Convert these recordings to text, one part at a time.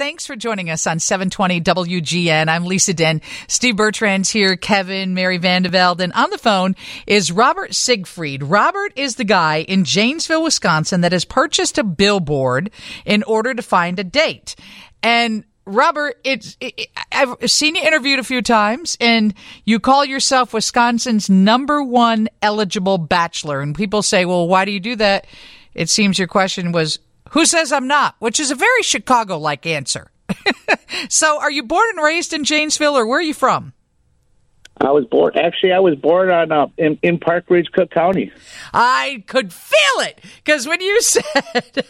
Thanks for joining us on 720 WGN. I'm Lisa Dent. Steve Bertrand's here, Kevin, Mary Van de Velde, and on the phone is Robert Siegfried. Robert is the guy in Janesville, Wisconsin that has purchased a billboard in order to find a date. And Robert, it's it, I've seen you interviewed a few times, and you call yourself Wisconsin's number one eligible bachelor. And people say, "Well, why do you do that?" It seems your question was who says I'm not? Which is a very Chicago like answer. so, are you born and raised in Janesville, or where are you from? I was born. Actually, I was born on uh, in, in Park Ridge, Cook County. I could feel it because when you said,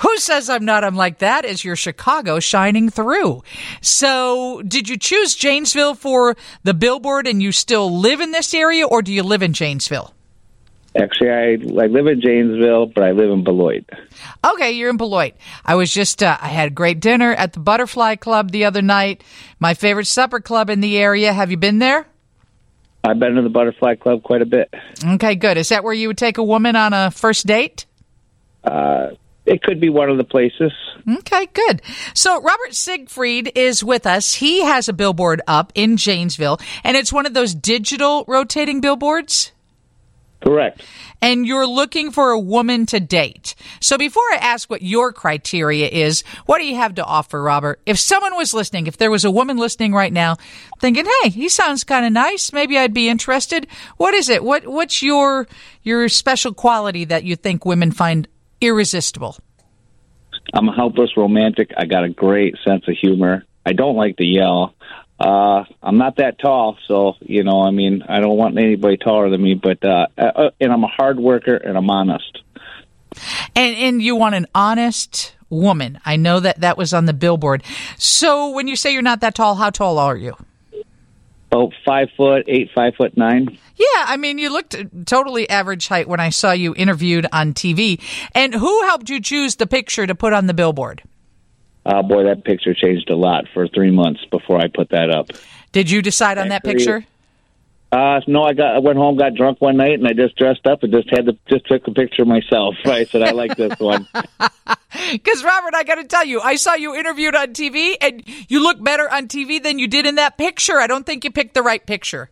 "Who says I'm not?" I'm like, "That is your Chicago shining through." So, did you choose Janesville for the billboard, and you still live in this area, or do you live in Janesville? Actually, I I live in Janesville, but I live in Beloit. Okay, you're in Beloit. I was just uh, I had a great dinner at the Butterfly Club the other night. My favorite supper club in the area. Have you been there? I've been to the Butterfly Club quite a bit. Okay, good. Is that where you would take a woman on a first date? Uh, it could be one of the places. Okay, good. So Robert Siegfried is with us. He has a billboard up in Janesville, and it's one of those digital rotating billboards. Correct. And you're looking for a woman to date. So before I ask what your criteria is, what do you have to offer, Robert? If someone was listening, if there was a woman listening right now thinking, "Hey, he sounds kind of nice, maybe I'd be interested." What is it? What what's your your special quality that you think women find irresistible? I'm a helpless romantic. I got a great sense of humor. I don't like to yell. Uh, I'm not that tall, so you know, I mean, I don't want anybody taller than me. But uh, uh, and I'm a hard worker and I'm honest. And and you want an honest woman. I know that that was on the billboard. So when you say you're not that tall, how tall are you? Oh, five foot eight, five foot nine. Yeah, I mean, you looked totally average height when I saw you interviewed on TV. And who helped you choose the picture to put on the billboard? Uh, boy, that picture changed a lot for three months before I put that up. Did you decide on that picture? Uh, no, I got I went home, got drunk one night, and I just dressed up and just had to just took a picture myself. I said I like this one. Because Robert, I got to tell you, I saw you interviewed on TV, and you look better on TV than you did in that picture. I don't think you picked the right picture.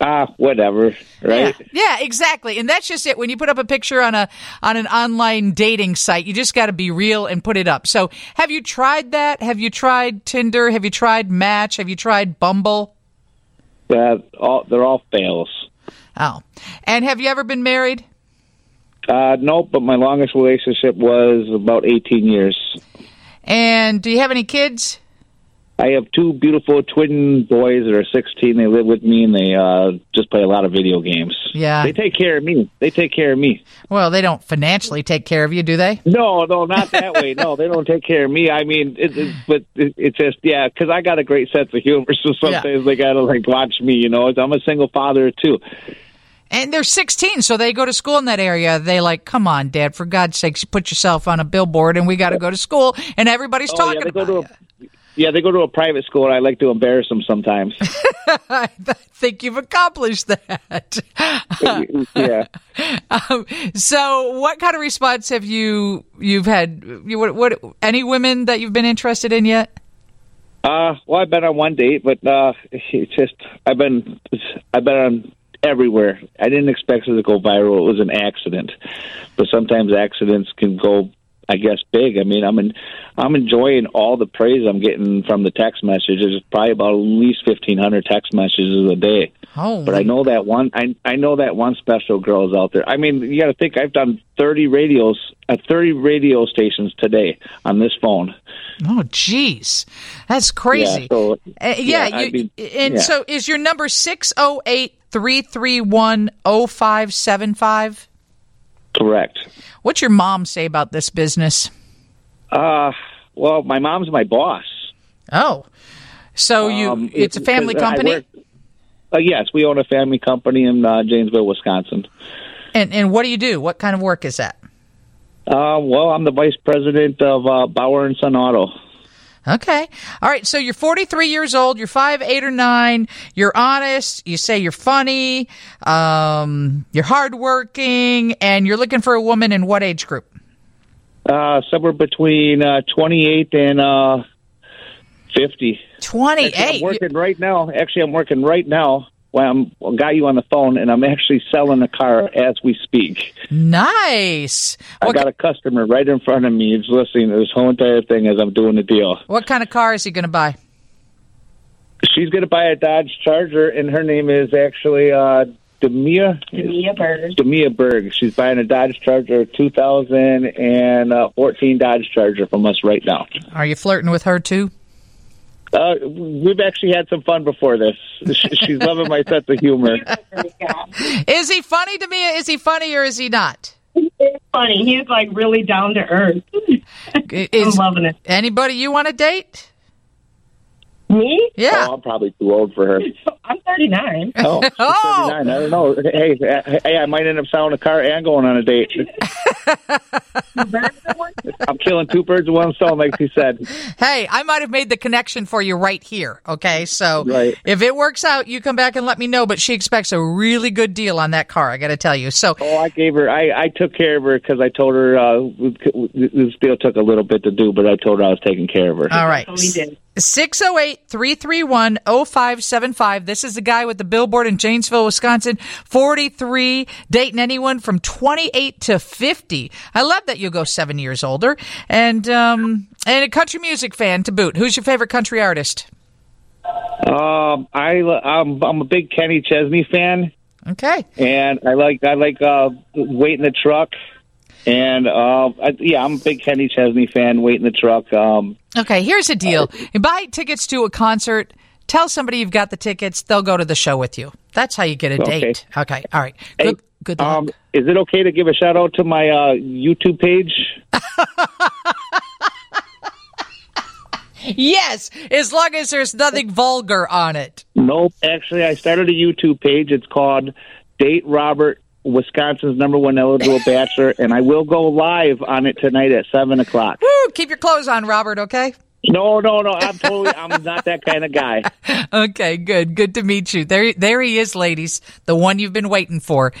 Ah, whatever, right? Yeah, yeah, exactly. And that's just it. When you put up a picture on a on an online dating site, you just got to be real and put it up. So, have you tried that? Have you tried Tinder? Have you tried Match? Have you tried Bumble? Uh, all, they're all fails. Oh, and have you ever been married? Uh, nope, but my longest relationship was about 18 years. And do you have any kids? I have two beautiful twin boys that are 16. They live with me and they uh, just play a lot of video games. Yeah. They take care of me. They take care of me. Well, they don't financially take care of you, do they? No, no, not that way. No, they don't take care of me. I mean, it, it, but it, it's just, yeah, because I got a great sense of humor. So sometimes Yeah. they got to like watch me, you know. I'm a single father too. And they're 16, so they go to school in that area. They like, come on, Dad, for God's sakes, you put yourself on a billboard, and we got to go to school, and everybody's Oh, talking yeah, they go about a, yeah, they go to a private school, and I like to embarrass them sometimes. I think you've accomplished that. yeah. um, so, what kind of response have you you've had? You, what, what any women that you've been interested in yet? Uh, well, I've been on one date, but uh, it's just I've been I've been on everywhere. I didn't expect it to go viral. It was an accident, but sometimes accidents can go, I guess, big. I mean, I'm in, I'm enjoying all the praise I'm getting from the text messages. It's probably about at least fifteen hundred text messages a day. Holy. But I know that one. I I know that one special girl is out there. I mean, you got to think. I've done thirty radios at thirty radio stations today on this phone. Oh, jeez, that's crazy. Yeah, so- Uh, yeah, yeah, you, mean, and yeah. so is your number six zero eight three three one zero five seven five? Correct. What's your mom say about this business? Uh, well, my mom's my boss. Oh, so you Um, it's a family company. work- uh, yes, we own a family company in uh, Janesville, Wisconsin. And and what do you do? What kind of work is that? Uh, well, I'm the vice president of uh, Bauer and Son Auto. Okay. All right. So you're 43 years old. You're five, eight, or nine. You're honest. You say you're funny. Um, you're hardworking, and you're looking for a woman in what age group? Uh, somewhere between uh, 28 and uh, 50. 28. Actually, I'm working right now. Actually, I'm working right now. Well, I'm I got you on the phone, and I'm actually selling a car as we speak. Nice. I What, got a customer right in front of me. He's listening to this whole entire thing as I'm doing the deal. what kind of car is he going to buy? She's going to buy a Dodge Charger, and her name is actually uh, Demia. Mia Bird. Demia Berg. She's buying a Dodge Charger, 2014 Dodge Charger from us right now. Are you flirting with her too? Uh, we've actually had some fun before this. She's loving my sense of humor. Is he funny to me? Is he funny or is he not? It's funny. He's like really down to earth. I'm Is loving it. anybody you want to date? Me? Yeah. Oh, I'm probably too old for her. I'm 39. Oh, she's Oh. 39. I don't know. Hey, hey, I might end up selling a car and going on a date. I'm killing two birds with one stone, like she said. Hey, I might have made the connection for you right here. Okay, so Right. if it works out, you come back and let me know. But she expects a really good deal on that car. I got to tell you. So Oh, I gave her. I, I took care of her because I told her uh, this deal took a little bit to do, but I told her I was taking care of her. all right, Totally did. 608 331 0575. This is the guy with the billboard in Janesville, Wisconsin. 43, dating anyone from 28 to 50. I love that you'll go seven years older. And, um, and a country music fan to boot. Who's your favorite country artist? Um, I I'm, I'm a big Kenny Chesney fan, Okay. and I like I like uh, wait in the truck. And uh, I, yeah, I'm a big Kenny Chesney fan. Wait in the truck. Um, Okay, here's the deal. You buy tickets to a concert, tell somebody you've got the tickets, they'll go to the show with you. That's how you get a Okay. date. Okay, all right. hey, Good, good luck. um, is it okay to give a shout out to my uh, YouTube page? yes, as long as there's nothing vulgar on it. Nope. Actually, I started a YouTube page. It's called Date Robert, Wisconsin's number one eligible bachelor, and I will go live on it tonight at seven o'clock. Woo, keep your clothes on, Robert, okay? No, no, no. I'm totally. I'm not that kind of guy. Okay, good. Good to meet you. There there he is, ladies. The one you've been waiting for.